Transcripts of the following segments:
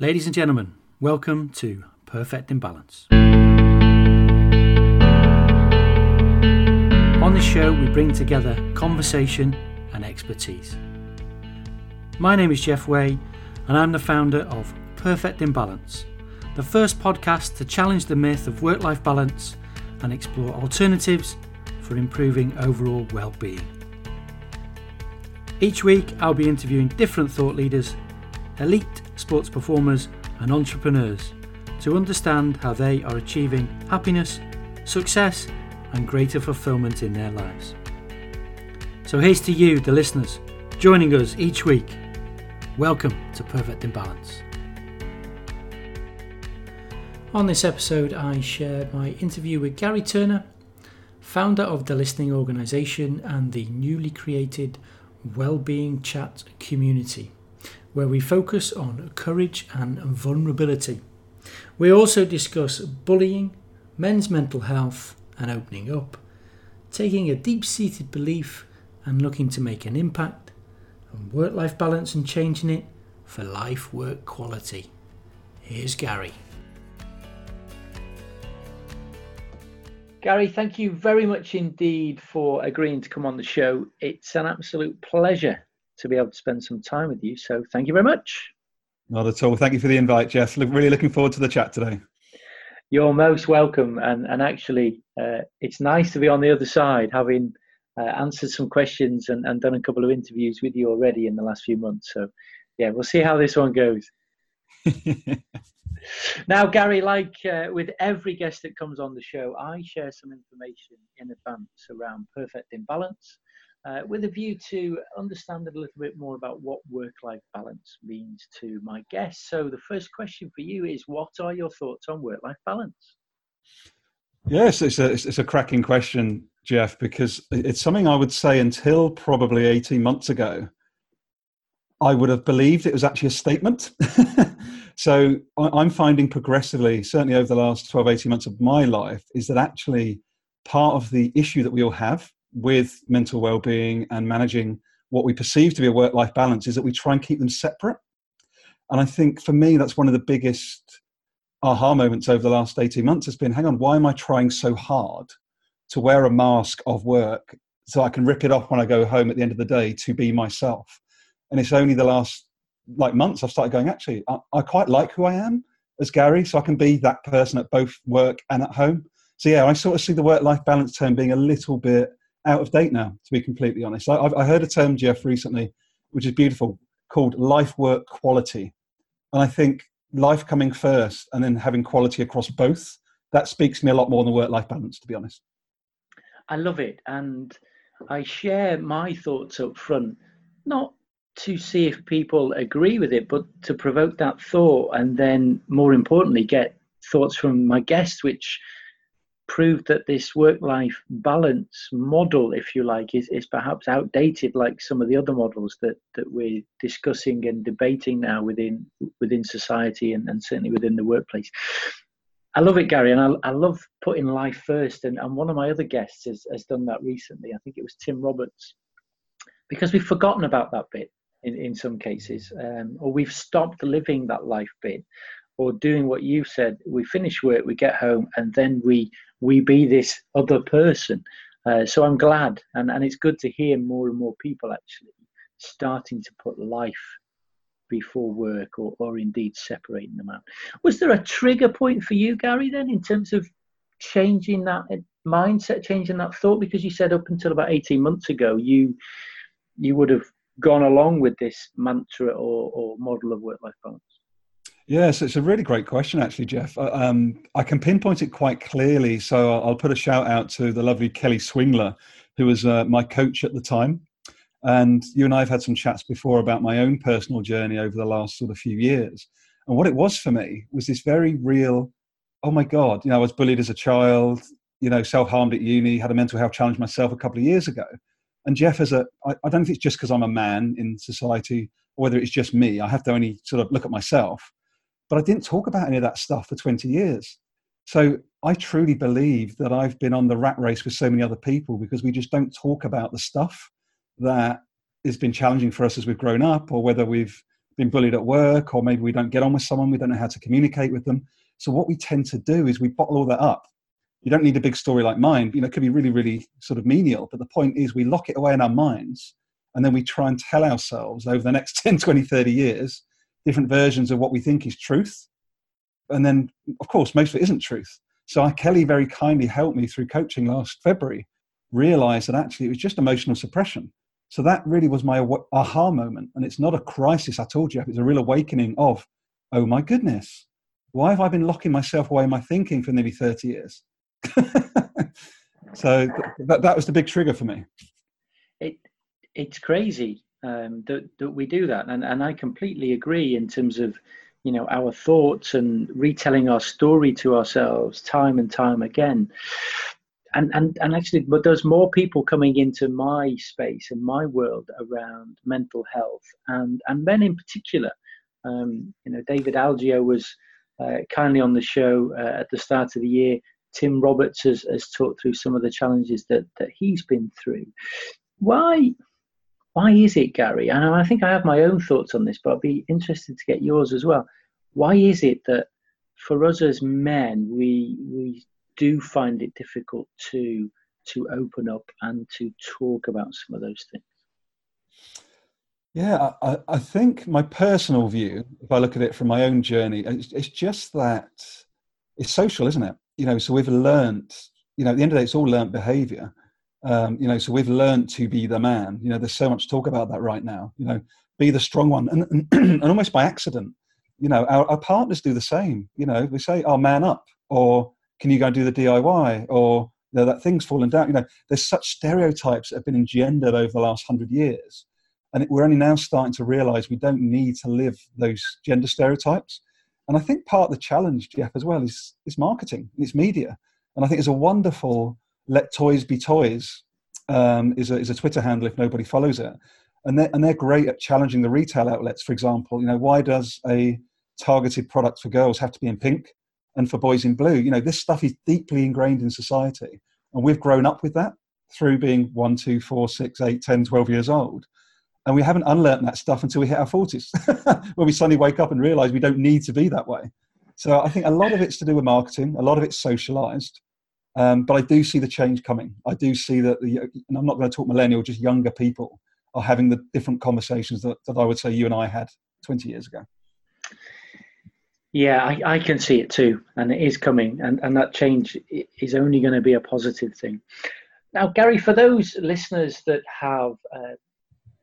Ladies and gentlemen, welcome to Perfect Imbalance. On this show, we bring together conversation and expertise. My name is Jeff Way, and I'm the founder of Perfect Imbalance, the first podcast to challenge the myth of work life balance and explore alternatives for improving overall well being. Each week, I'll be interviewing different thought leaders, elite sports performers, and entrepreneurs to understand how they are achieving happiness, success, and greater fulfillment in their lives. So here's to you, the listeners, joining us each week. Welcome to Perfect Imbalance. On this episode, I share my interview with Gary Turner, founder of the Listening Organisation and the newly created Wellbeing Chat community where we focus on courage and vulnerability. We also discuss bullying, men's mental health, and opening up, taking a deep seated belief and looking to make an impact, and work life balance and changing it for life work quality. Here's Gary. Gary, thank you very much indeed for agreeing to come on the show. It's an absolute pleasure to be able to spend some time with you. So thank you very much. Not at all. Thank you for the invite, Jeff. Look, really looking forward to the chat today. You're most welcome. And, and actually, uh, it's nice to be on the other side, having uh, answered some questions and, and done a couple of interviews with you already in the last few months. So, yeah, we'll see how this one goes. now, Gary, like uh, with every guest that comes on the show, I share some information in advance around perfect imbalance uh, with a view to understand a little bit more about what work life balance means to my guests. So, the first question for you is what are your thoughts on work life balance? Yes, it's a, it's a cracking question, Jeff, because it's something I would say until probably 18 months ago, I would have believed it was actually a statement. so I'm finding progressively, certainly over the last 12, 18 months of my life, is that actually part of the issue that we all have with mental well-being and managing what we perceive to be a work-life balance is that we try and keep them separate. And i think for me that's one of the biggest aha moments over the last 18 months has been hang on why am i trying so hard to wear a mask of work so i can rip it off when i go home at the end of the day to be myself? And it's only the last like months i've started going actually i, I quite like who i am as gary so i can be that person at both work and at home. So yeah i sort of see the work-life balance term being a little bit out of date now, to be completely honest. I, I heard a term, Jeff, recently, which is beautiful, called life work quality. And I think life coming first and then having quality across both, that speaks to me a lot more than work life balance, to be honest. I love it. And I share my thoughts up front, not to see if people agree with it, but to provoke that thought and then, more importantly, get thoughts from my guests, which proved that this work-life balance model, if you like, is, is perhaps outdated, like some of the other models that, that we're discussing and debating now within within society and, and certainly within the workplace. I love it, Gary, and I, I love putting life first. And, and one of my other guests has, has done that recently. I think it was Tim Roberts, because we've forgotten about that bit in, in some cases, um, or we've stopped living that life bit or doing what you said we finish work we get home and then we we be this other person. Uh, so i'm glad and and it's good to hear more and more people actually starting to put life before work or, or indeed separating them out. Was there a trigger point for you gary then in terms of changing that mindset changing that thought? Because you said up until about 18 months ago you you would have gone along with this mantra or, or model of work life balance Yes, it's a really great question, actually, Jeff. Uh, um, I can pinpoint it quite clearly. So I'll put a shout out to the lovely Kelly Swingler, who was uh, my coach at the time. And you and I have had some chats before about my own personal journey over the last sort of few years. And what it was for me was this very real, oh my God, you know, I was bullied as a child, you know, self harmed at uni, had a mental health challenge myself a couple of years ago. And Jeff, as a, I, I don't think it's just because I'm a man in society or whether it's just me, I have to only sort of look at myself but I didn't talk about any of that stuff for 20 years. So I truly believe that I've been on the rat race with so many other people because we just don't talk about the stuff that has been challenging for us as we've grown up or whether we've been bullied at work, or maybe we don't get on with someone, we don't know how to communicate with them. So what we tend to do is we bottle all that up. You don't need a big story like mine. You know, it could be really, really sort of menial. But the point is we lock it away in our minds and then we try and tell ourselves over the next 10, 20, 30 years different versions of what we think is truth. And then, of course, most of it isn't truth. So I, Kelly very kindly helped me through coaching last February realize that actually it was just emotional suppression. So that really was my aha moment. And it's not a crisis, I told you, it's a real awakening of, oh my goodness, why have I been locking myself away in my thinking for nearly 30 years? so that, that was the big trigger for me. It, it's crazy um, that, that we do that. And, and I completely agree in terms of, you know, our thoughts and retelling our story to ourselves time and time again. And and and actually but there's more people coming into my space and my world around mental health and and men in particular. Um, you know david Algio was uh, kindly on the show uh, at the start of the year. Tim roberts has, has talked through some of the challenges that that he's been through. Why why is it gary and i think i have my own thoughts on this but i'd be interested to get yours as well why is it that for us as men we we do find it difficult to to open up and to talk about some of those things. Yeah, I, I think my personal view, if I look at it from my own journey, it's, it's just that it's social, isn't it? You know, so we've learnt. you know, at the end of the day, it's all learnt behavior. Um, you know, so we've learned to be the man. You know, there's so much talk about that right now. You know, be the strong one, and and, and almost by accident, you know, our, our partners do the same. You know, we say, "Oh, man up," or can you go and do the DIY? Or you know, that thing's fallen down. You know, there's such stereotypes that have been engendered over the last hundred years. And we're only now starting to realize we don't need to live those gender stereotypes. And I think part of the challenge, Jeff, as well, is, is marketing, it's media. And I think it's a wonderful let toys be toys um, is, a, is a Twitter handle if nobody follows it. And they're, and they're great at challenging the retail outlets, for example. You know, why does a targeted product for girls have to be in pink? and for boys in blue. You know, this stuff is deeply ingrained in society. And we've grown up with that through being one, two, four, six, eight, 10, 12 years old. And we haven't unlearned that stuff until we hit our 40s, where we suddenly wake up and realize we don't need to be that way. So I think a lot of it's to do with marketing, a lot of it's socialized. Um, but I do see the change coming. I do see that, the, and I'm not going to talk millennial, just younger people are having the different conversations that, that I would say you and I had 20 years ago. Yeah, I, I can see it too, and it is coming, and, and that change is only going to be a positive thing. Now, Gary, for those listeners that have uh,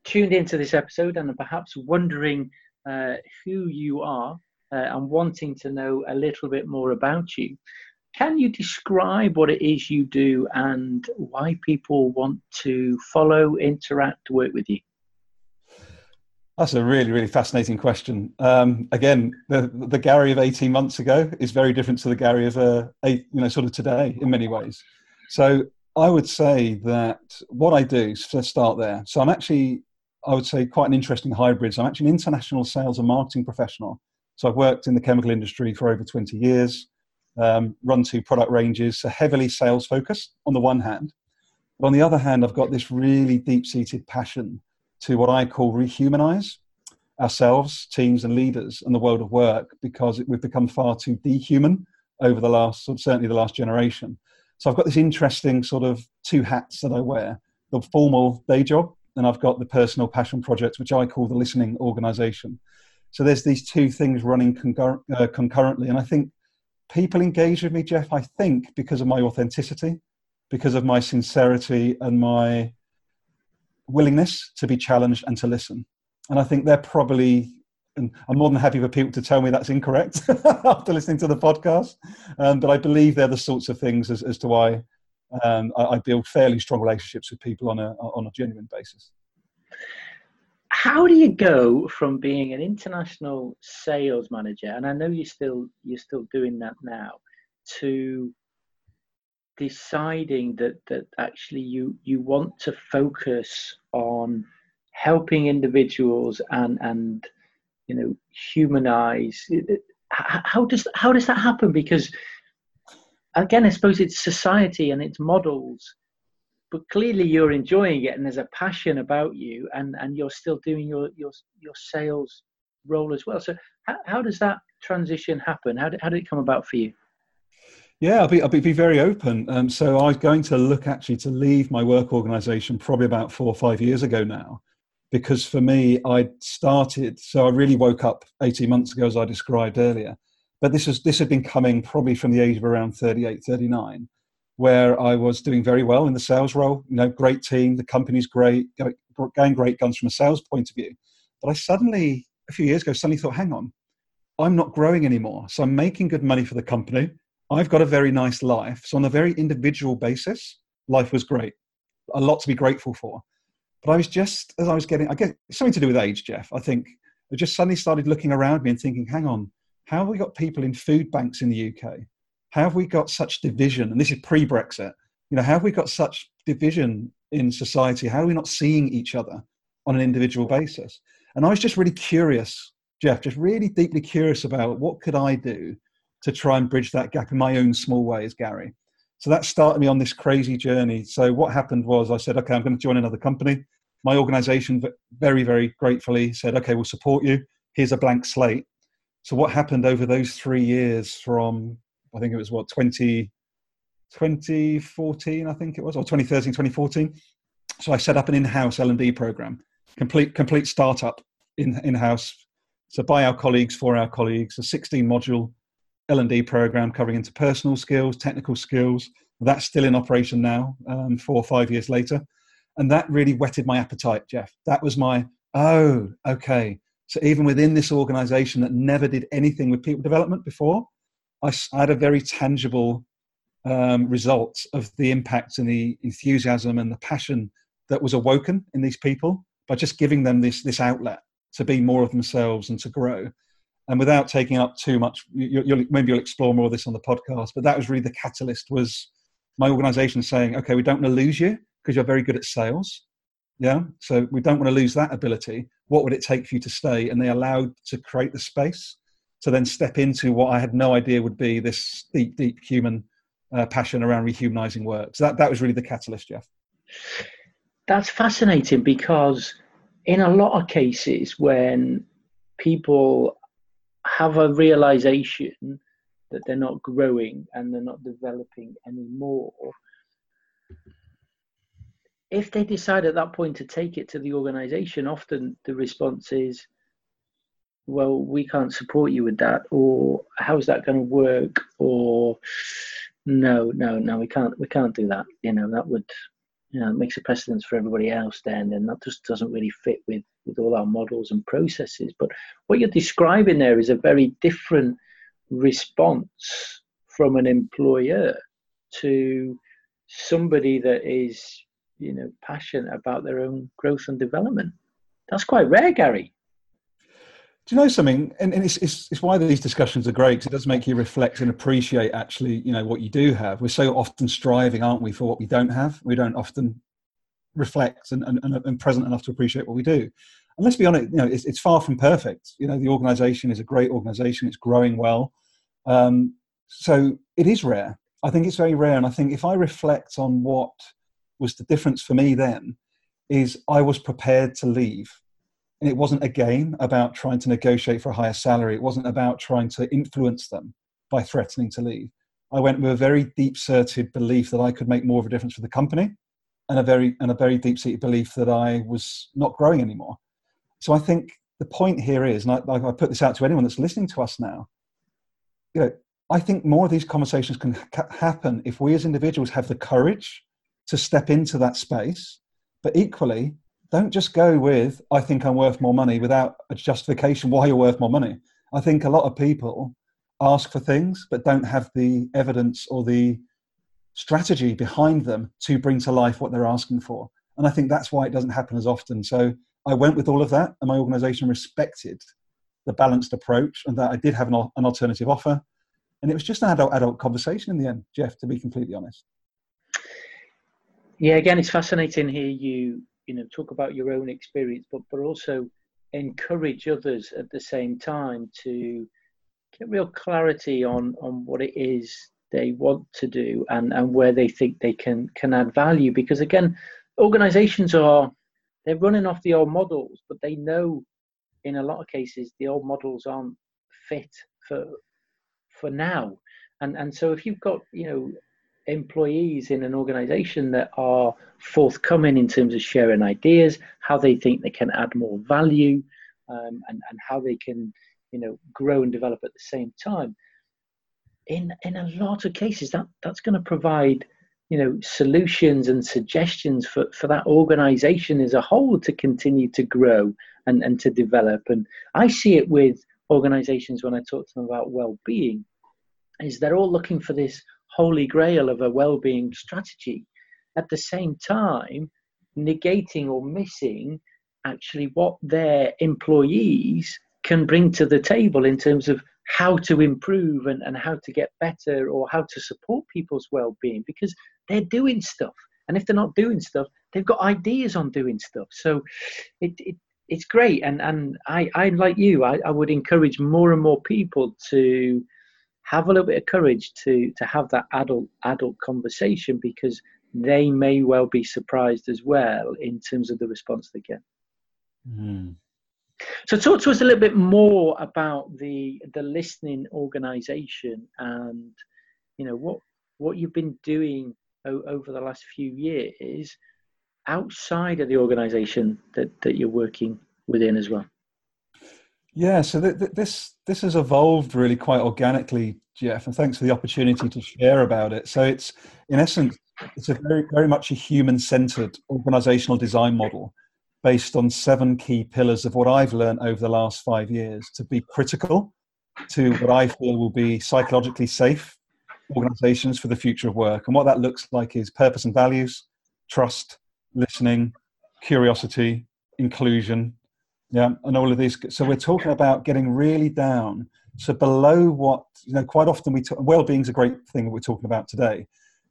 tuned into this episode and are perhaps wondering uh, who you are uh, and wanting to know a little bit more about you, can you describe what it is you do and why people want to follow, interact, work with you? That's a really, really fascinating question. Um, again, the, the Gary of 18 months ago is very different to the Gary of, uh, eight, you know, sort of today in many ways. So I would say that what I do, so let's start there. So I'm actually, I would say, quite an interesting hybrid. So I'm actually an international sales and marketing professional. So I've worked in the chemical industry for over 20 years, um, run two product ranges, so heavily sales focused on the one hand. But on the other hand, I've got this really deep seated passion to what I call rehumanize ourselves, teams, and leaders and the world of work because we've become far too dehuman over the last, certainly the last generation. So I've got this interesting sort of two hats that I wear the formal day job, and I've got the personal passion project, which I call the listening organization. So there's these two things running uh, concurrently. And I think people engage with me, Jeff, I think because of my authenticity, because of my sincerity and my willingness to be challenged and to listen. And I think they're probably, and I'm more than happy for people to tell me that's incorrect after listening to the podcast. Um, but I believe they're the sorts of things as, as to why um, I, I, build fairly strong relationships with people on a, on a genuine basis. How do you go from being an international sales manager, and I know you're still you're still doing that now, to deciding that that actually you you want to focus on helping individuals and and you know humanize? How does how does that happen? Because again i suppose it's society and it's models but clearly you're enjoying it and there's a passion about you and and you're still doing your your your sales role as well. So how, how does that transition happen? How did, how did it come about for you? Yeah, I'll be, I'll be, very open. Um, so I was going to look actually to leave my work organization probably about four or five years ago now, because for me, I started, so I really woke up 18 months ago, as I described earlier. But this, was, this had been coming probably from the age of around 38, 39, where I was doing very well in the sales role. You know, great team, the company's great, going great guns from a sales point of view. But I suddenly, a few years ago, suddenly thought, hang on, I'm not growing anymore. So I'm making good money for the company I've got a very nice life. So, on a very individual basis, life was great. A lot to be grateful for. But I was just, as I was getting, I guess something to do with age, Jeff. I think I just suddenly started looking around me and thinking, hang on, how have we got people in food banks in the UK? How have we got such division? And this is pre Brexit. You know, how have we got such division in society? How are we not seeing each other on an individual basis? And I was just really curious, Jeff, just really deeply curious about what could I do to try and bridge that gap in my own small way as Gary. So that started me on this crazy journey. So what happened was I said, okay, I'm going to join another company. My organization very, very gratefully said, okay, we'll support you. Here's a blank slate. So what happened over those three years from, I think it was what, 20, 2014, I think it was, or 2013, 2014. So I set up an in-house L&D program, complete, complete startup in, in-house. So by our colleagues, for our colleagues, a 16 module L&D program covering interpersonal skills, technical skills. That's still in operation now, um, four or five years later. And that really whetted my appetite, Jeff. That was my, oh, okay. So even within this organization that never did anything with people development before, I, I had a very tangible um, result of the impact and the enthusiasm and the passion that was awoken in these people by just giving them this, this outlet to be more of themselves and to grow. And without taking up too much you, will maybe you'll explore more of this on the podcast but that was really the catalyst was my organization saying okay we don't want to lose you because you're very good at sales. Yeah? So we don't want to lose that ability. What would it take for you to stay? And they allowed to create the space to then step into what i had no idea would be this deep deep human uh, passion around rehumanizing work. So that, that was really the catalyst jeff. That's fascinating because in a lot of cases when people have a realization that they're not growing and they're not developing anymore, if they decide at that point to take it to the organization, often the response is, well, we can't support you with that, or how's that going to work, or no, no, no, we can't, we can't do that. You know, that would you know, makes a precedence for everybody else then, and that just doesn't really fit with, with all our models and processes. But what you're describing there is a very different response from an employer to somebody that is, you know, passionate about their own growth and development. That's quite rare, Gary. Do you know something? And, and it's, it's, it's, why these discussions are great because it does make you reflect and appreciate actually, you know, what you do have. We're so often striving, aren't we, for what we don't have? We don't often reflect and, and, and present enough to appreciate what we do. And let's be honest, you know, it's, it's far from perfect. You know, the organization is a great organization. It's growing well. Um, so it is rare. I think it's very rare. And I think if I reflect on what was the difference for me then, is I was prepared to leave and it wasn't a game about trying to negotiate for a higher salary. It wasn't about trying to influence them by threatening to leave. I went with a very deep seated belief that I could make more of a difference for the company and a very and a very deep seated belief that I was not growing anymore. So I think the point here is, and I, I put this out to anyone that's listening to us now, you know, I think more of these conversations can ha- happen if we as individuals have the courage to step into that space, but equally don't just go with i think i'm worth more money without a justification why you're worth more money. I think a lot of people ask for things but don't have the evidence or the strategy behind them to bring to life what they're asking for. And i think that's why it doesn't happen as often. So i went with all of that and my organization respected the balanced approach and that i did have an, an alternative offer. And it was just an adult adult conversation in the end jeff to be completely honest. Yeah again it's fascinating here you you know talk about your own experience but but also encourage others at the same time to get real clarity on on what it is they want to do and and where they think they can can add value because again organizations are they're running off the old models but they know in a lot of cases the old models aren't fit for for now. And and so if you've got you know employees in an organization that are forthcoming in terms of sharing ideas, how they think they can add more value, um, and, and how they can, you know, grow and develop at the same time. In in a lot of cases, that that's going to provide, you know, solutions and suggestions for, for that organization as a whole to continue to grow and, and to develop. And I see it with organizations when I talk to them about well-being, is they're all looking for this holy grail of a well-being strategy. At the same time negating or missing actually what their employees can bring to the table in terms of how to improve and, and how to get better or how to support people's well-being because they're doing stuff. And if they're not doing stuff they've got ideas on doing stuff. So it, it it's great. And and i i like you. I, I would encourage more and more people to have a little bit of courage to to have that adult adult conversation because they may well be surprised as well in terms of the response they get. Mm. So talk to us a little bit more about the the listening organization and you know what what you've been doing o- over the last few years outside of the organization that, that you're working within as well. Yeah, so th- th- this this has evolved really quite organically, Jeff, and thanks for the opportunity to share about it. So it's in essence, it's a very very much a human centered organizational design model based on seven key pillars of what I've learned over the last five years to be critical to what I feel will be psychologically safe organizations for the future of work. And what that looks like is purpose and values, trust, listening, curiosity, inclusion, yeah, and all of these. So we're talking about getting really down. So below what you know, quite often we talk, well-being is a great thing that we're talking about today,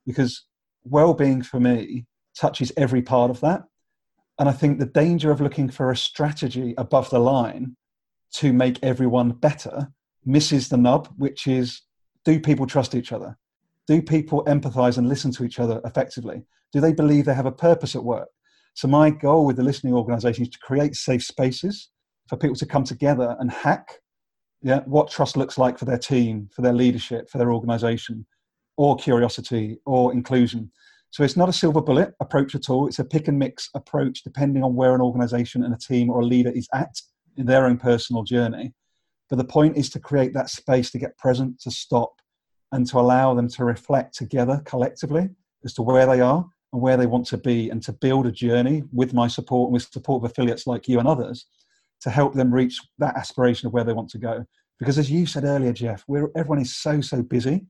because well-being for me touches every part of that. And I think the danger of looking for a strategy above the line to make everyone better misses the nub, which is do people trust each other? Do people empathize and listen to each other effectively? Do they believe they have a purpose at work? So my goal with the listening organisation is to create safe spaces for people to come together and hack yeah, what trust looks like for their team, for their leadership, for their organisation, or curiosity or inclusion. So it's not a silver bullet approach at all. It's a pick and mix approach depending on where an organisation and a team or a leader is at in their own personal journey. But the point is to create that space to get present, to stop, and to allow them to reflect together collectively as to where they are and where they want to be and to build a journey with my support and with support of affiliates like you and others to help them reach that aspiration of where they want to go. Because as you said earlier jeff everyone is so so busy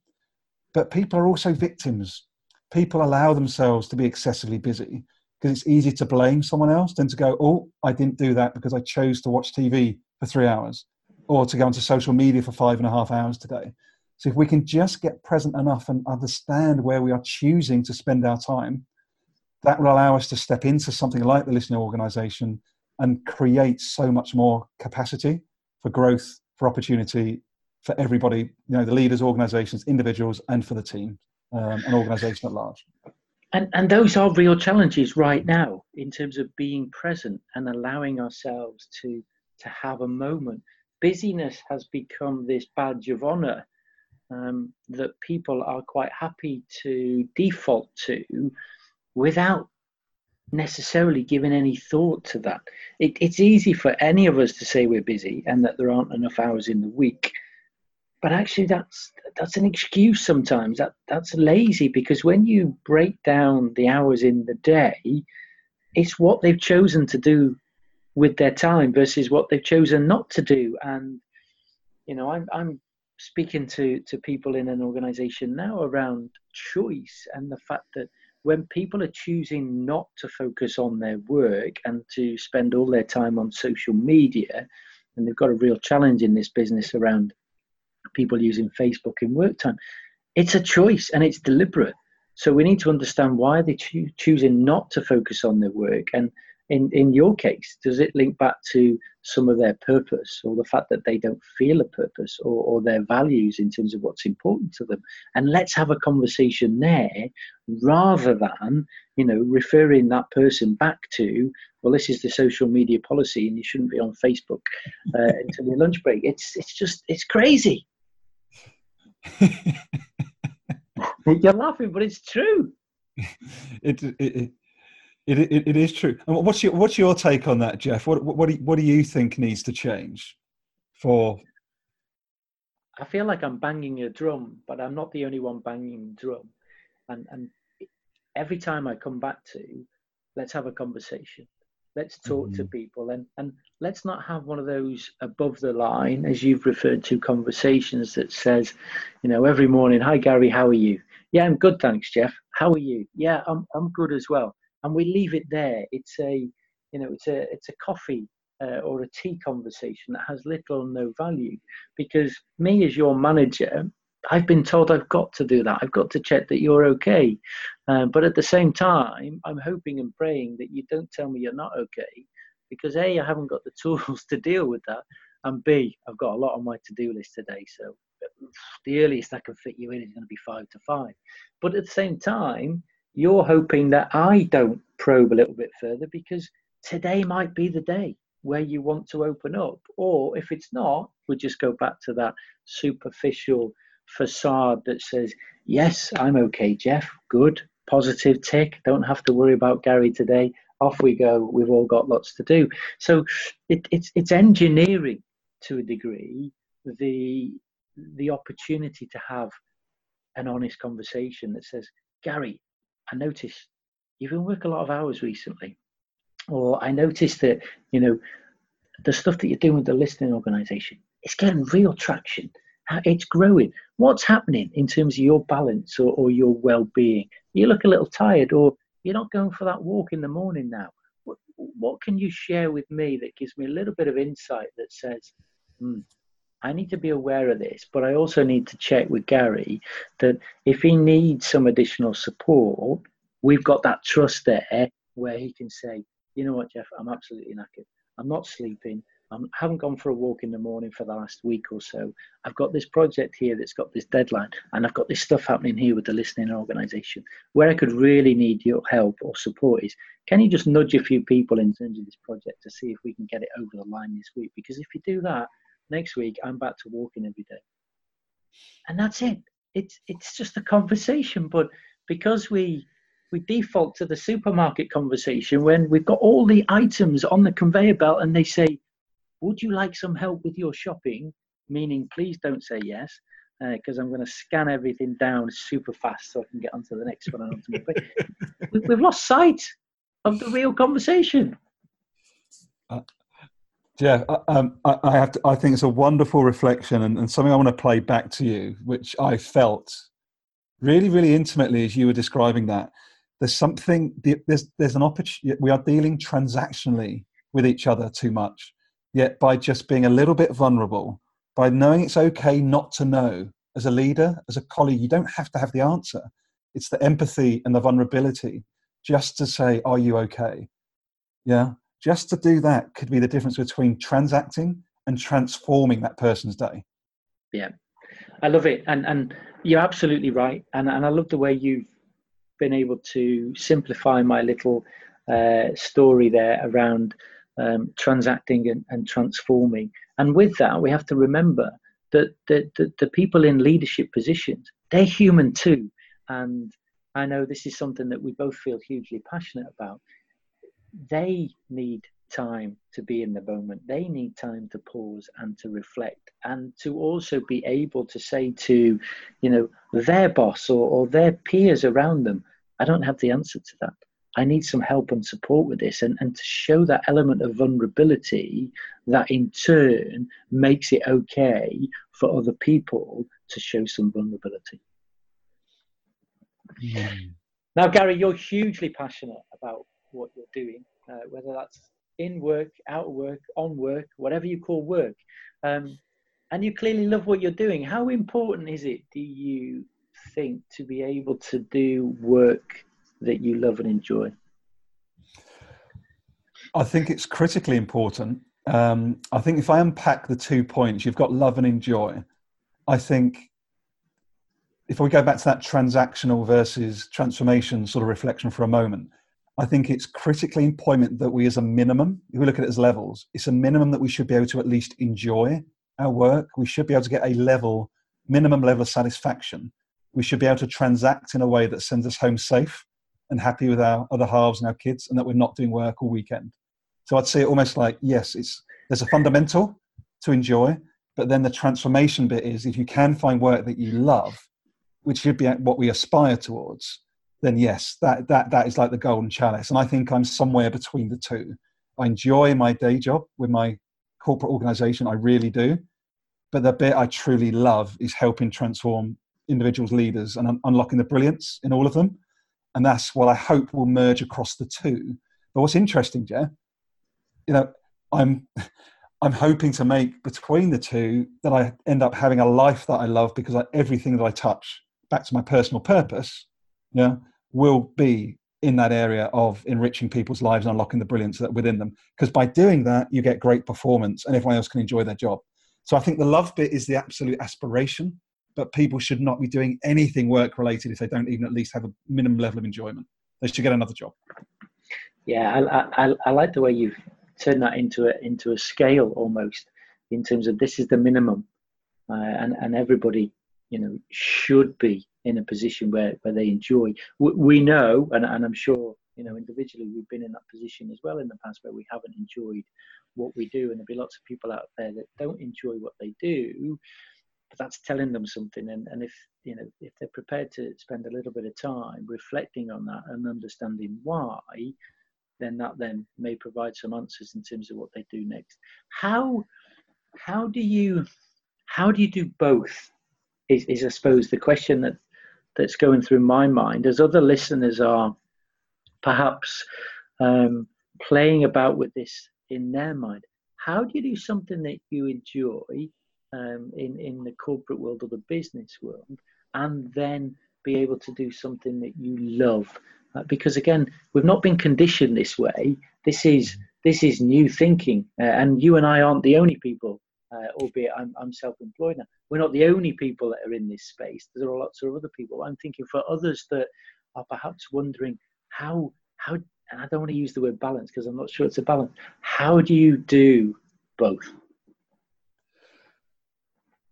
but people are also victims. People allow themselves to be excessively busy because it's easy to blame someone else than to go oh i didn't do that because i chose to watch tv for three hours or to go into social media for five and a half hours today. So if we can just get present enough and understand where we are choosing to spend our time that will allow us to step into something like the listening organization and create so much more capacity for growth, for opportunity for everybody, you know, the leaders, organizations, individuals, and for the team um, and organization at large. And, and those are real challenges right now in terms of being present and allowing ourselves to, to have a moment. Busyness has become this badge of honor um, that people are quite happy to default to without necessarily giving any thought to that. It, it's easy for any of us to say we're busy and that there aren't enough hours in the week, but actually that's that's an excuse sometimes. That that's lazy because when you break down the hours in the day, it's what they've chosen to do with their time versus what they've chosen not to do. And you know, I'm I'm speaking to to people in an organization now around choice and the fact that when people are choosing not to focus on their work and to spend all their time on social media, and they've got a real challenge in this business around people using Facebook in work time, it's a choice and it's deliberate. So we need to understand why they're cho- choosing not to focus on their work. And in, in your case, does it link back to some of their purpose or the fact that they don't feel a purpose or, or their values in terms of what's important to them? And let's have a conversation there rather than, you know, referring that person back to, well, this is the social media policy and you shouldn't be on Facebook uh, until your lunch break. It's, it's just, it's crazy. You're laughing, but it's true. It, it, it, it, it is true. And what's your what's your take on that, Jeff? What what do you, what do you think needs to change for? I feel like I'm banging a drum, but I'm not the only one banging the drum. And and every time I come back to, let's have a conversation. Let's talk mm-hmm. to people and, and let's not have one of those above the line, as you've referred to, conversations that says, you know, every morning, hi Gary, how are you? Yeah, I'm good, thanks, Jeff. How are you? Yeah, I'm I'm good as well and we leave it there. It's a, you know, it's a it's a coffee uh, or a tea conversation that has little or no value, because me as your manager, I've been told I've got to do that. I've got to check that you're okay. Um, but at the same time, I'm hoping and praying that you don't tell me you're not okay, because A, I haven't got the tools to deal with that, and B, I've got a lot on my to do list today. So the earliest I can fit you in is going to be five to five. But at the same time, you're hoping that I don't probe a little bit further because today might be the day where you want to open up. Or if it's not, we just go back to that superficial facade that says, Yes, I'm okay, Jeff. Good, positive tick. Don't have to worry about Gary today. Off we go. We've all got lots to do. So it, it's it's engineering to a degree the the opportunity to have an honest conversation that says, Gary, I notice you've been working a lot of hours recently, or I notice that you know the stuff that you're doing with the listening organisation, it's getting real traction. It's growing. What's happening in terms of your balance or, or your well-being? You look a little tired, or you're not going for that walk in the morning now. What, what can you share with me that gives me a little bit of insight that says, hmm, I need to be aware of this, but I also need to check with Gary that if he needs some additional support, we've got that trust there where he can say, you know what, Jeff, I'm absolutely knackered. I'm not sleeping. I haven't gone for a walk in the morning for the last week or so. I've got this project here that's got this deadline, and I've got this stuff happening here with the listening organization. Where I could really need your help or support is can you just nudge a few people in terms of this project to see if we can get it over the line this week? Because if you do that, next week I'm back to walking every day. And that's it. It's it's just a conversation, but because we we default to the supermarket conversation when we've got all the items on the conveyor belt and they say, "Would you like some help with your shopping?" Meaning, please don't say yes because uh, I'm going to scan everything down super fast so I can get onto the next one. And onto we, we've lost sight of the real conversation. Uh, yeah, um, I, I, have to, I think it's a wonderful reflection and, and, something I want to play back to you, which I felt really, really intimately as you were describing that. There's something, there's, there's an opportunity, we are dealing transactionally with each other too much. Yet by just being a little bit vulnerable, by knowing it's okay not to know, as a leader, as a colleague, you don't have to have the answer. It's the empathy and the vulnerability just to say, Are you okay? Yeah just to do that could be the difference between transacting and transforming that person's day. Yeah, I love it, and and you're absolutely right, and and I love the way you've been able to simplify my little uh, story there around um, transacting and, and transforming. And with that, we have to remember that the, the, the people in leadership positions they're human too, and I know this is something that we both feel hugely passionate about they need time to be in the moment. They need time to pause and to reflect and to also be able to say to, you know, their boss or, or their peers around them, I don't have the answer to that. I need some help and support with this and, and to show that element of vulnerability that in turn makes it okay for other people to show some vulnerability. Mm. Now, Gary, you're hugely passionate about what you're doing, uh, whether that's in work, out of work, on work, whatever you call work. Um, and you clearly love what you're doing. How important is it, do you think, to be able to do work that you love and enjoy? I think it's critically important. Um, I think if I unpack the two points, you've got love and enjoy. I think if we go back to that transactional versus transformation sort of reflection for a moment, I think it's critically important that we, as a minimum, if we look at it as levels, it's a minimum that we should be able to at least enjoy our work. We should be able to get a level, minimum level of satisfaction. We should be able to transact in a way that sends us home safe and happy with our other halves and our kids, and that we're not doing work all weekend. So I'd say almost like yes, it's there's a fundamental to enjoy, but then the transformation bit is if you can find work that you love, which should be what we aspire towards, then yes, that that that is like the golden chalice. And I think I'm somewhere between the two. I enjoy my day job with my corporate organization, I really do. But the bit I truly love is helping transform individuals, leaders, and un- unlocking the brilliance in all of them. And that's what I hope will merge across the two. But what's interesting, Jeff, you know, I'm I'm hoping to make between the two that I end up having a life that I love because I, everything that I touch, back to my personal purpose, yeah, will be in that area of enriching people's lives and unlocking the brilliance that within them. Because by doing that, you get great performance and everyone else can enjoy their job. So I think the love bit is the absolute aspiration, but people should not be doing anything work related if they don't even at least have a minimum level of enjoyment. They should get another job. Yeah, I, I, I like the way you've turned that into a into a scale almost in terms of this is the minimum, uh, and and everybody you know should be in a position where, where they enjoy. We, we know, and, and I'm sure you know individually we've been in that position as well in the past where we haven't enjoyed what we do, and there'll be lots of people out there that don't enjoy what they do. But that's telling them something, and, and if you know if they're prepared to spend a little bit of time reflecting on that and understanding why, then that then may provide some answers in terms of what they do next. How how do you how do you do both? Is, is I suppose the question that that's going through my mind as other listeners are perhaps um, playing about with this in their mind. How do you do something that you enjoy um, in in the corporate world or the business world, and then be able to do something that you love? Uh, because again, we've not been conditioned this way. This is this is new thinking, uh, and you and I aren't the only people uh, albeit I'm, I'm self-employed now. We're not the only people that are in this space. There are lots of other people. I'm thinking for others that are perhaps wondering how how and I don't want to use the word balance because I'm not sure it's a balance. How do you do both?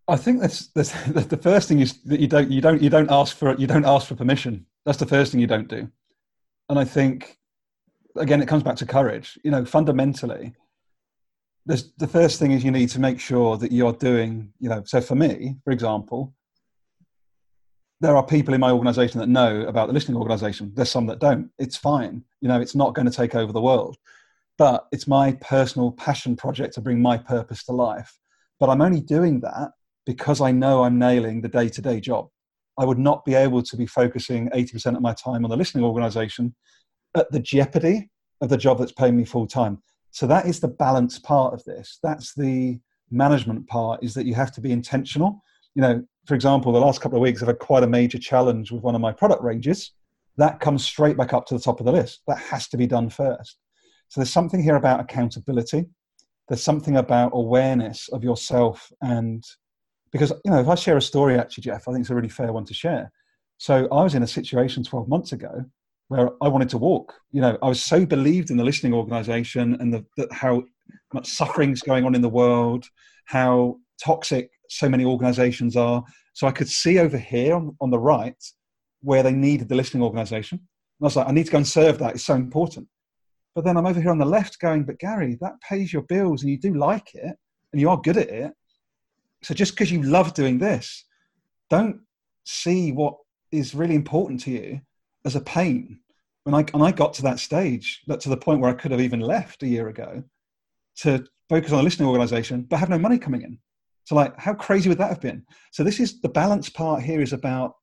I think that's, that's the first thing is that you don't you don't you don't ask for you don't ask for permission. That's the first thing you don't do. And I think again it comes back to courage. You know, fundamentally, there's, the first thing is you need to make sure that you're doing, you know, so for me, for example, there are people in my organization that know about the listening organization. There's some that don't. It's fine. You know, it's not going to take over the world. But it's my personal passion project to bring my purpose to life. But I'm only doing that because I know I'm nailing the day to day job. I would not be able to be focusing 80% of my time on the listening organization at the jeopardy of the job that's paying me full time. So that is the balance part of this. That's the management part is that you have to be intentional. You know, for example, the last couple of weeks I've had quite a major challenge with one of my product ranges. That comes straight back up to the top of the list. That has to be done first. So there's something here about accountability. There's something about awareness of yourself and because you know if I share a story actually, Jeff, I think it's a really fair one to share. So I was in a situation 12 months ago where I wanted to walk. You know, I was so believed in the listening organization and the, the, how much suffering's going on in the world, how toxic so many organizations are. So I could see over here on, on the right where they needed the listening organization. And I was like, I need to go and serve that. It's so important. But then I'm over here on the left going, but Gary, that pays your bills and you do like it and you are good at it. So just because you love doing this, don't see what is really important to you as a pain. When I, and I got to that stage, to the point where I could have even left a year ago to focus on a listening organization, but have no money coming in. So, like, how crazy would that have been? So, this is the balance part here is about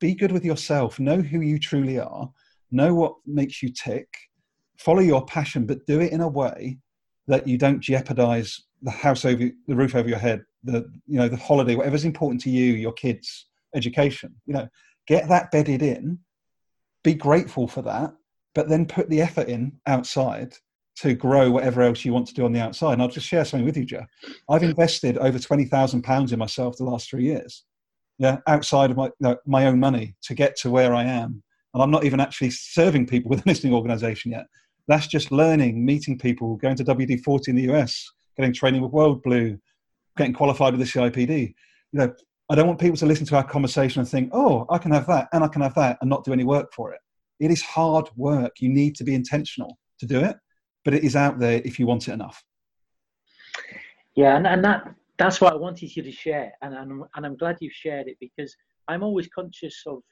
be good with yourself, know who you truly are, know what makes you tick, follow your passion, but do it in a way that you don't jeopardize the house over the roof over your head, the you know the holiday, whatever's important to you, your kids' education. You know, get that bedded in be grateful for that, but then put the effort in outside to grow whatever else you want to do on the outside. And I'll just share something with you, Jeff. I've invested over twenty thousand pounds in myself the last three years, yeah, outside of my my own money to get to where I am. And I'm not even actually serving people with a listening organisation yet. That's just learning, meeting people, going to WD40 in the US, getting training with WorldBlu, getting qualified with the CIPD. You know, I don't want people to listen to our conversation and think, "Oh, I can have that and I can have that," and not do any work for it. It is hard work. You need to be intentional to do it but it is out there if you want it enough. Yeah, and, and that that's what I wanted you to share, and, and and I'm glad you've shared it because I'm always conscious of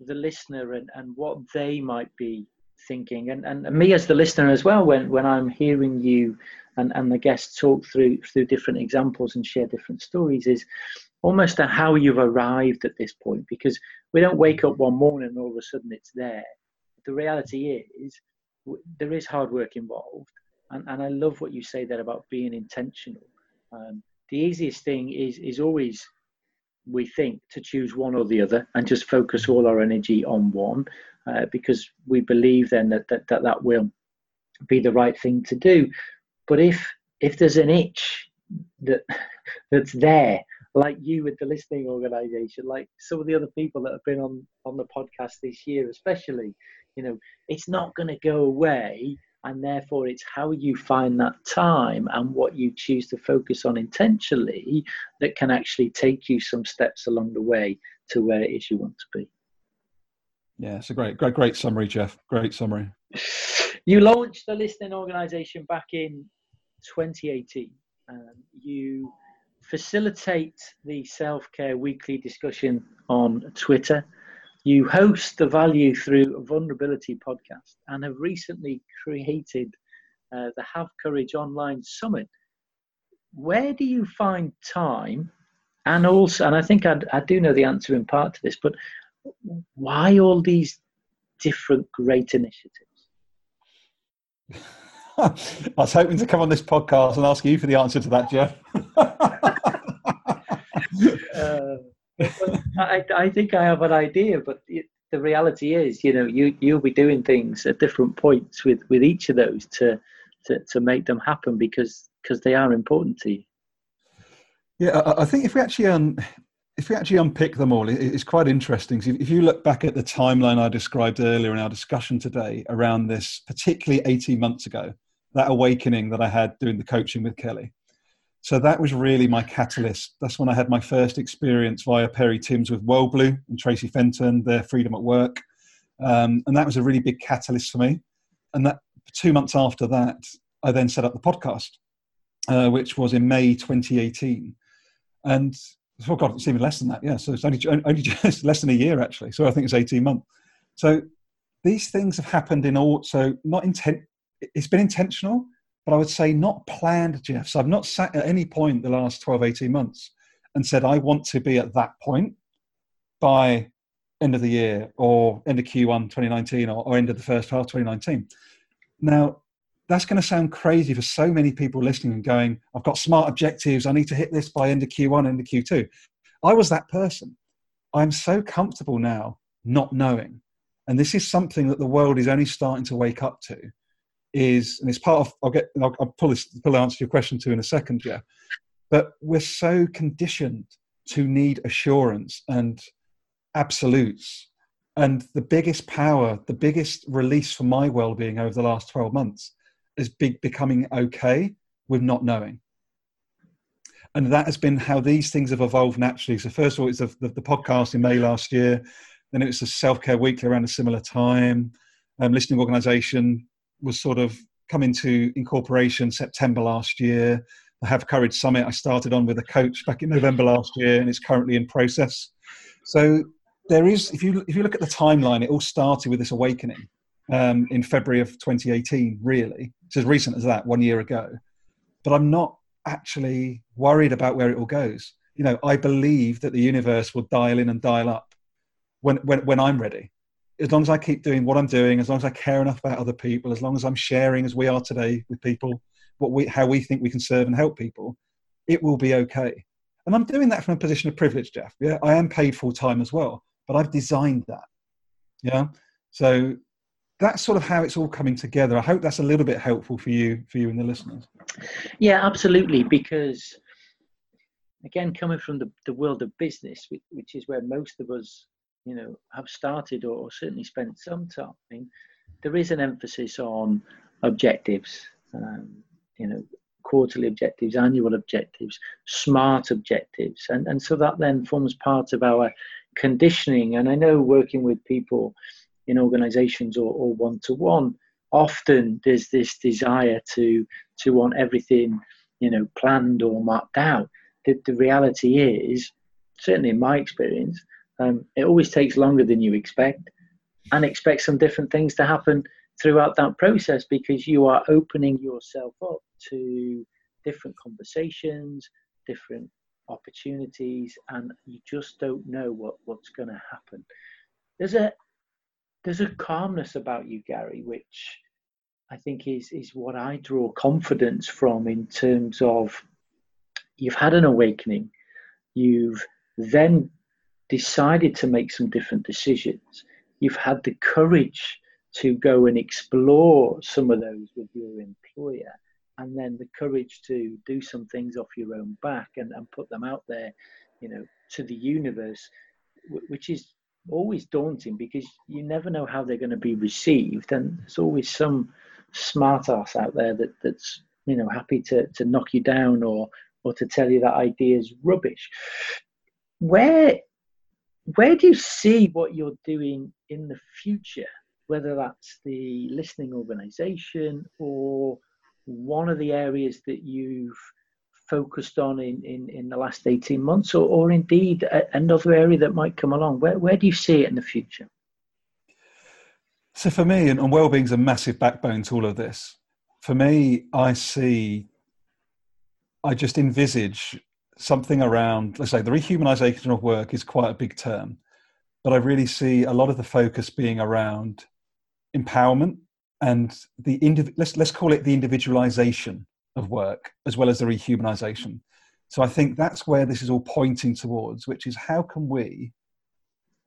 the listener and, and what they might be thinking, and, and me as the listener as well. When when I'm hearing you and, and the guests talk through through different examples and share different stories, is almost how you've arrived at this point because we don't wake up one morning and all of a sudden it's there. The reality is there is hard work involved, and, and I love what you say there about being intentional. Um, the easiest thing is is always we think to choose one or the other and just focus all our energy on one uh, because we believe then that, that that that will be the right thing to do. But if if there's an itch that that's there, like you with the listening organization, like some of the other people that have been on on the podcast this year, especially, you know it's not going to go away and therefore it's how you find that time and what you choose to focus on intentionally that can actually take you some steps along the way to where it is you want to be. Yeah it's a great great great summary jeff. Great summary. You launched the listening organization back in 2018 um, you facilitate the self-care weekly discussion on twitter you host the Value Through Vulnerability podcast and have recently created uh, the Have Courage Online Summit. Where do you find time? And also, and I think I, I do know the answer in part to this, but why all these different great initiatives? I was hoping to come on this podcast and ask you for the answer to that, Jeff. uh, I, I think I have an idea, but it, the reality is, you know, you you'll be doing things at different points with with each of those to to, to make them happen because because they are important to you. Yeah, I, I think if we actually um, if we actually unpick them all, it, it's quite interesting. If you look back at the timeline I described earlier in our discussion today around this, particularly eighteen months ago, that awakening that I had doing the coaching with Kelly so that was really my catalyst. That's when I had my first experience via Perry Timms with WorldBlu and Tracy Fenton, their Freedom at Work. Um, and that was a really big catalyst for me. And that two months after that, I then set up the podcast, uh, which was in May 2018. And oh God, it's even less than that. Yeah. So it's only, only just less than a year actually. So I think it's 18 months. So these things have happened in all, so not intent, it's been intentional, but I would say not planned, Jeff. So I've not sat at any point the last 12, 18 months and said, I want to be at that point by end of the year or end of Q1 2019 or, or end of the first half 2019. Now, that's going to sound crazy for so many people listening and going, I've got smart objectives. I need to hit this by end of Q1, end of Q2. I was that person. I'm so comfortable now not knowing. And this is something that the world is only starting to wake up to is, and it's part of, I'll get, I'll, I'll pull this, pull the answer to your question to in a second, yeah. But we're so conditioned to need assurance and absolutes. And the biggest power, the biggest release for my well-being over the last 12 months is be, becoming okay with not knowing. And that has been how these things have evolved naturally. So first of all, it's the, the, the podcast in May last year. Then it was a self-care weekly around a similar time. Um, listening organization was sort of come into incorporation September last year. The Have Courage Summit I started on with a coach back in November last year, and it's currently in process. So there is, if you if you look at the timeline, it all started with this awakening um, in February of 2018. Really, it's as recent as that, one year ago. But I'm not actually worried about where it all goes. You know, I believe that the universe will dial in and dial up when when, when I'm ready as long as I keep doing what I'm doing, as long as I care enough about other people, as long as I'm sharing as we are today with people, what we how we think we can serve and help people, it will be okay. And I'm doing that from a position of privilege, Jeff. Yeah, I am paid full time as well, but I've designed that. Yeah, so that's sort of how it's all coming together. I hope that's a little bit helpful for you, for you and the listeners. Yeah, absolutely. Because again, coming from the, the world of business, which, which is where most of us, you know, have started or, certainly spent some time, there is an emphasis on objectives. Um, you know, quarterly objectives, annual objectives, smart objectives. And, and so that then forms part of our conditioning. And I know working with people in organizations or one to one, often there's this desire to to want everything, you know, planned or marked out. The, the reality is, certainly in my experience, um, it always takes longer than you expect and expect some different things to happen throughout that process because you are opening yourself up to different conversations, different opportunities, and you just don't know what, what's going to happen. There's a there's a calmness about you, Gary, which I think is is what I draw confidence from in terms of you've had an awakening, you've then decided to make some different decisions, you've had the courage to go and explore some of those with your employer and then the courage to do some things off your own back and, and put them out there you know to the universe which is always daunting because you never know how they're going to be received and there's always some smart ass out there that that's you know happy to to knock you down or or to tell you that idea is rubbish. Where where do you see what you're doing in the future whether that's the listening organization or one of the areas that you've focused on in, in, in the last 18 months or, or indeed another area that might come along? Where, where do you see it in the future? So for me, and, and well-being is a massive backbone to all of this. For me, I see, I just envisage something around, let's say the rehumanization of work is quite a big term, but I really see a lot of the focus being around empowerment and the indiv- let's let's call it the individualization of work as well as the rehumanization. So I think that's where this is all pointing towards, which is how can we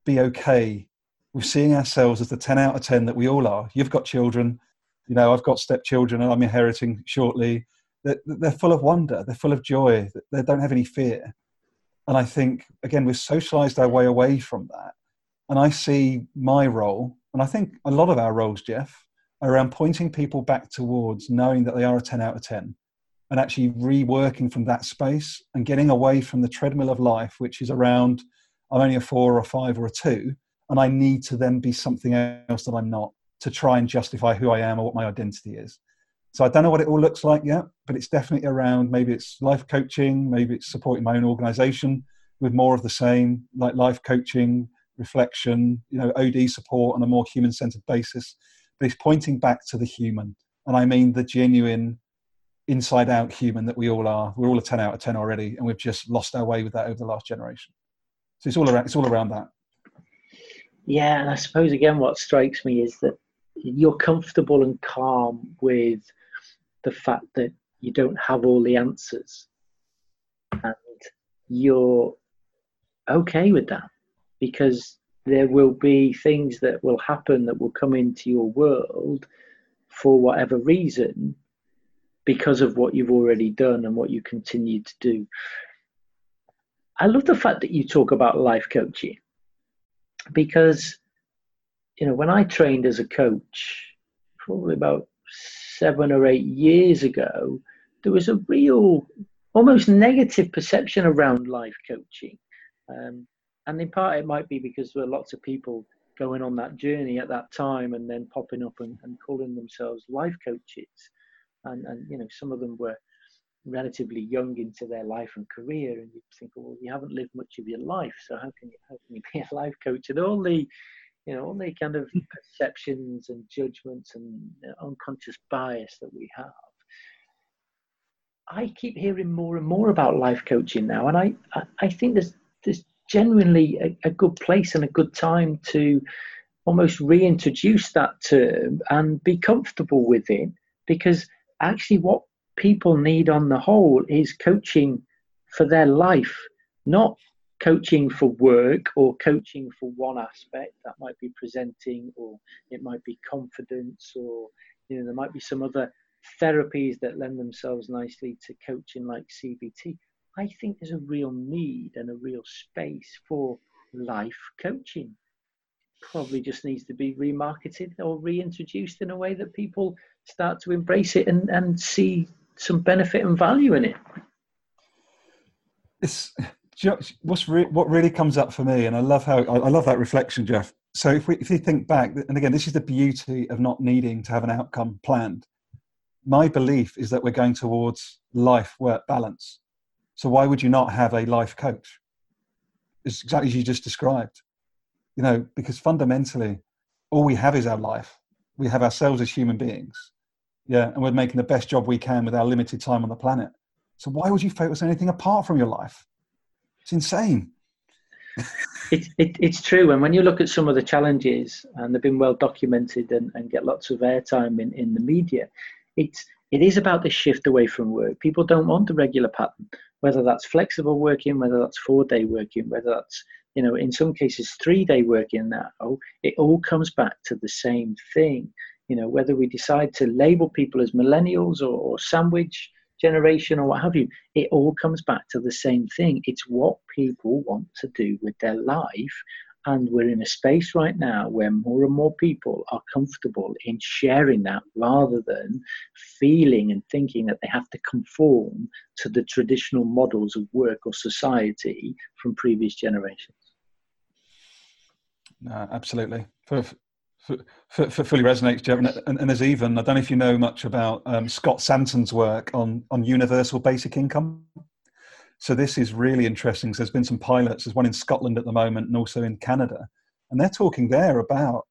be okay with seeing ourselves as the 10 out of 10 that we all are. You've got children, you know, I've got stepchildren and I'm inheriting shortly. They're, they're full of wonder, they're full of joy, they don't have any fear. And I think, again, we've socialized our way away from that. And I see my role, and I think a lot of our roles, Jeff, around pointing people back towards knowing that they are a 10 out of 10 and actually reworking from that space and getting away from the treadmill of life, which is around I'm only a four or a five or a two, and I need to then be something else that I'm not to try and justify who I am or what my identity is. So I don't know what it all looks like yet, but it's definitely around maybe it's life coaching, maybe it's supporting my own organization with more of the same, like life coaching, reflection, you know, OD support on a more human centered basis but it's pointing back to the human. And I mean the genuine inside out human that we all are. We're all a 10 out of 10 already, and we've just lost our way with that over the last generation. So it's all around, it's all around that. Yeah, and I suppose again, what strikes me is that you're comfortable and calm with the fact that you don't have all the answers, and you're okay with that because there will be things that will happen that will come into your world for whatever reason because of what you've already done and what you continue to do. I love the fact that you talk about life coaching because, you know, when I trained as a coach, probably about seven or eight years ago, there was a real, almost negative perception around life coaching. Um, and in part it might be because there were lots of people going on that journey at that time and then popping up and, and calling themselves life coaches and and you know some of them were relatively young into their life and career and you think well you haven't lived much of your life so how can you how can you be a life coach and all the you know all the kind of hmm. perceptions and judgments and unconscious bias that we have. I keep hearing more and more about life coaching now, and I, I, I think there's there's genuinely a, a good place and a good time to almost reintroduce that term and be comfortable with it because actually what people need on the whole is coaching for their life not coaching for work or coaching for one aspect. That might be presenting, or it might be confidence, or you know there might be some other therapies that lend themselves nicely to coaching like CBT. I think there's a real need and a real space for life coaching. Probably just needs to be remarketed or reintroduced in a way that people start to embrace it and, and see some benefit and value in it. It's what's re- what really comes up for me, and I love how I, I love that reflection, Jeff. So if we if you think back, and again, this is the beauty of not needing to have an outcome planned. My belief is that we're going towards life work balance. So why would you not have a life coach? It's exactly as you just described. You know, because fundamentally, all we have is our life. We have ourselves as human beings. Yeah, and we're making the best job we can with our limited time on the planet. So why would you focus on anything apart from your life? It's insane. it, it, it's true. And when you look at some of the challenges, and they've been well documented and, and get lots of airtime in, in the media, it's it is about the shift away from work. People don't want the regular pattern, whether that's flexible working, whether that's four day working, whether that's you know in some cases three day working. Now it all comes back to the same thing. You know whether we decide to label people as millennials or, or sandwich generation or what have you, it all comes back to the same thing. It's what people want to do with their life and we're in a space right now where more and more people are comfortable in sharing that rather than feeling and thinking that they have to conform to the traditional models of work or society from previous generations. Absolutely. For, fully resonates, Jeff. And, and, there's even, I don't know if you know much about um, Scott Santens' work on, on universal basic income. So this is really interesting. So there's been some pilots. There's one in Scotland at the moment, and also in Canada, and they're talking there about.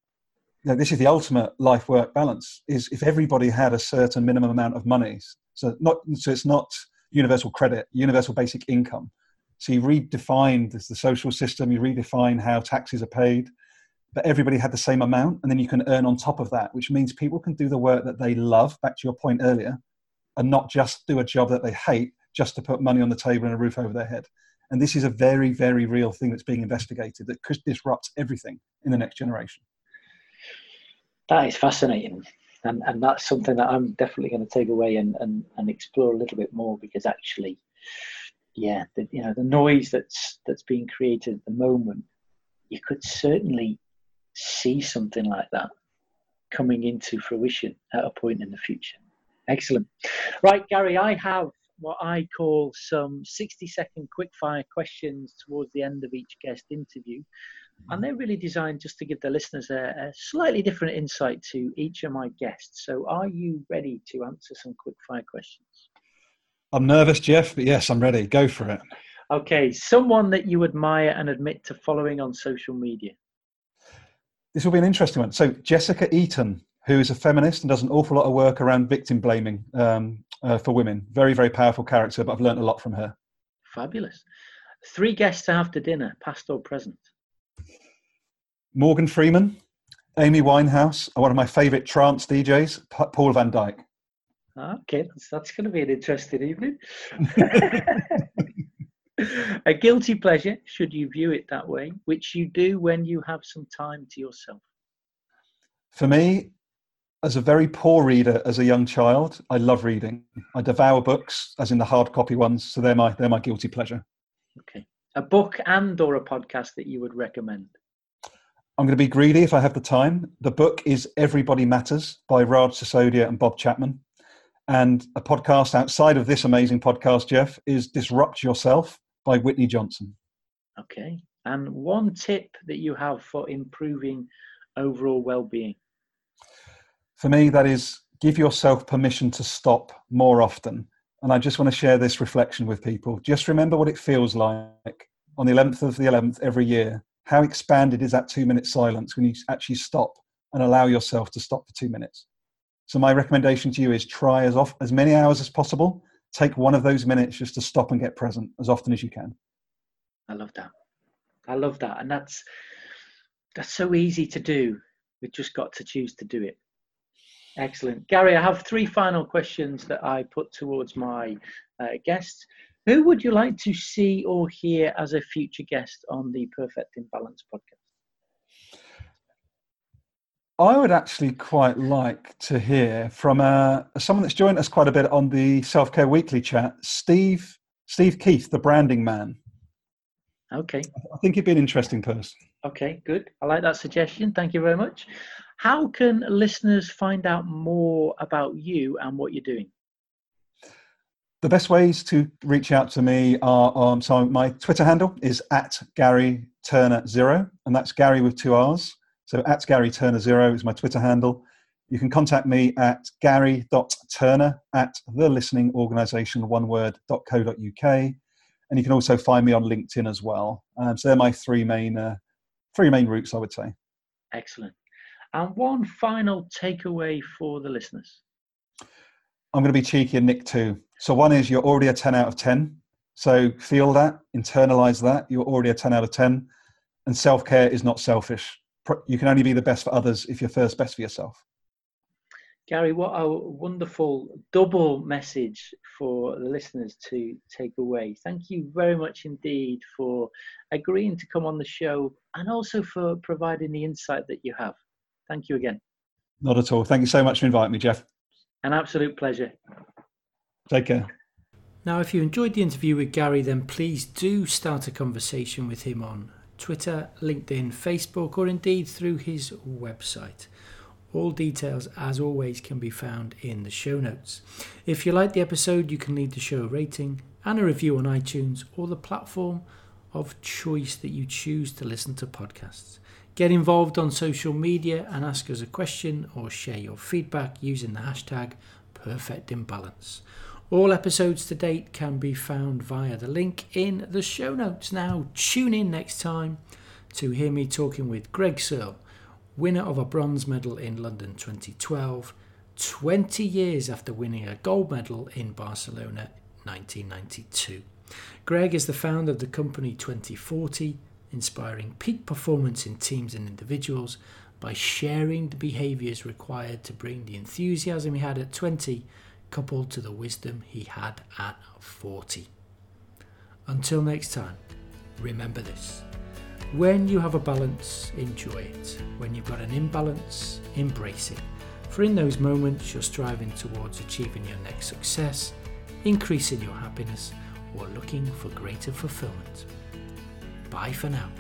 You know, this is the ultimate life-work balance. Is if everybody had a certain minimum amount of money, so not so it's not universal credit, universal basic income. So you redefine the social system, you redefine how taxes are paid, but everybody had the same amount, and then you can earn on top of that, which means people can do the work that they love. Back to your point earlier, and not just do a job that they hate, just to put money on the table and a roof over their head. And this is a very, very real thing that's being investigated that could disrupt everything in the next generation. That is fascinating. And, and that's something that I'm definitely going to take away and, and, and explore a little bit more because actually, yeah, the, you know, the noise that's that's being created at the moment, you could certainly see something like that coming into fruition at a point in the future. Excellent. Right, Gary, I have what I call some 60 second quickfire questions towards the end of each guest interview. And they're really designed just to give the listeners a, a, slightly different insight to each of my guests. So, are you ready to answer some quickfire questions? I'm nervous, Jeff, but yes, I'm ready. Go for it. Okay, someone that you admire and admit to following on social media. This will be an interesting one. So, Jessica Eaton, who is a feminist and does an awful lot of work around victim blaming. Um, uh, for women. Very, very powerful character, but I've learned a lot from her. Fabulous. Three guests after dinner, past or present. Morgan Freeman, Amy Winehouse, and one of my favourite trance DJs, Paul van Dyk. Okay, that's, that's going to be an interesting evening. a guilty pleasure, should you view it that way, which you do when you have some time to yourself. For me, as a very poor reader as a young child, I love reading. I devour books, as in the hard copy ones. So they're my they're my guilty pleasure. Okay, a book and or a podcast that you would recommend. I'm going to be greedy if I have the time. The book is Everybody Matters by Raj Sisodia and Bob Chapman. And a podcast outside of this amazing podcast, Jeff, is Disrupt Yourself by Whitney Johnson. Okay. And one tip that you have for improving overall well being? For me, that is give yourself permission to stop more often. And I just want to share this reflection with people. Just remember what it feels like on the 11th of the 11th every year. How expanded is that two minute silence when you actually stop and allow yourself to stop for two minutes? So, my recommendation to you is try as, off, as many hours as possible. Take one of those minutes just to stop and get present as often as you can. I love that. I love that. And that's, that's so easy to do. We've just got to choose to do it. Excellent. Gary, I have three final questions that I put towards my uh, guests. Who would you like to see or hear as a future guest on the Perfect Imbalance podcast? I would actually quite like to hear from uh, someone that's joined us quite a bit on the Self Care Weekly chat, Steve Steve Keith, the branding man. Okay. I think he'd be an interesting person. Okay, good. I like that suggestion. Thank you very much. How can listeners find out more about you and what you're doing? The best ways to reach out to me are um, so my Twitter handle is at Gary Turner Zero, and that's Gary with two R's. So at Gary Turner Zero is my Twitter handle. You can contact me at gary.turner at the listening organization, one word.co.uk. And you can also find me on LinkedIn as well. Um, so they're my three main, uh, three main routes, I would say. Excellent. And one final takeaway for the listeners. I'm going to be cheeky and nick too. So one is you're already a 10 out of 10. So feel that, internalize that. You're already a 10 out of 10. And self care is not selfish. You can only be the best for others if you're first best for yourself. Gary, what a wonderful double message for the listeners to take away. Thank you very much indeed for agreeing to come on the show and also for providing the insight that you have. Thank you again. Not at all. Thank you so much for inviting me, Jeff. An absolute pleasure. Take care. Now, if you enjoyed the interview with Gary, then please do start a conversation with him on Twitter, LinkedIn, Facebook, or indeed through his website. All details, as always, can be found in the show notes. If you like the episode, you can leave the show a rating and a review on iTunes or the platform of choice that you choose to listen to podcasts. Get involved on social media and ask us a question or share your feedback using the hashtag Perfect Imbalance. All episodes to date can be found via the link in the show notes. Now, tune in next time to hear me talking with Greg Searle, winner of a bronze medal in London 2012, 20 years after winning a gold medal in Barcelona 1992. Greg is the founder of the company 2040 inspiring peak performance in teams and individuals by sharing the behaviours required to bring the enthusiasm he had at 20 coupled to the wisdom he had at 40. Until next time, remember this. When you have a balance, enjoy it. When you've got an imbalance, embrace it. For in those moments, you're striving towards achieving your next success, increasing your happiness, or looking for greater fulfillment. Bye for now.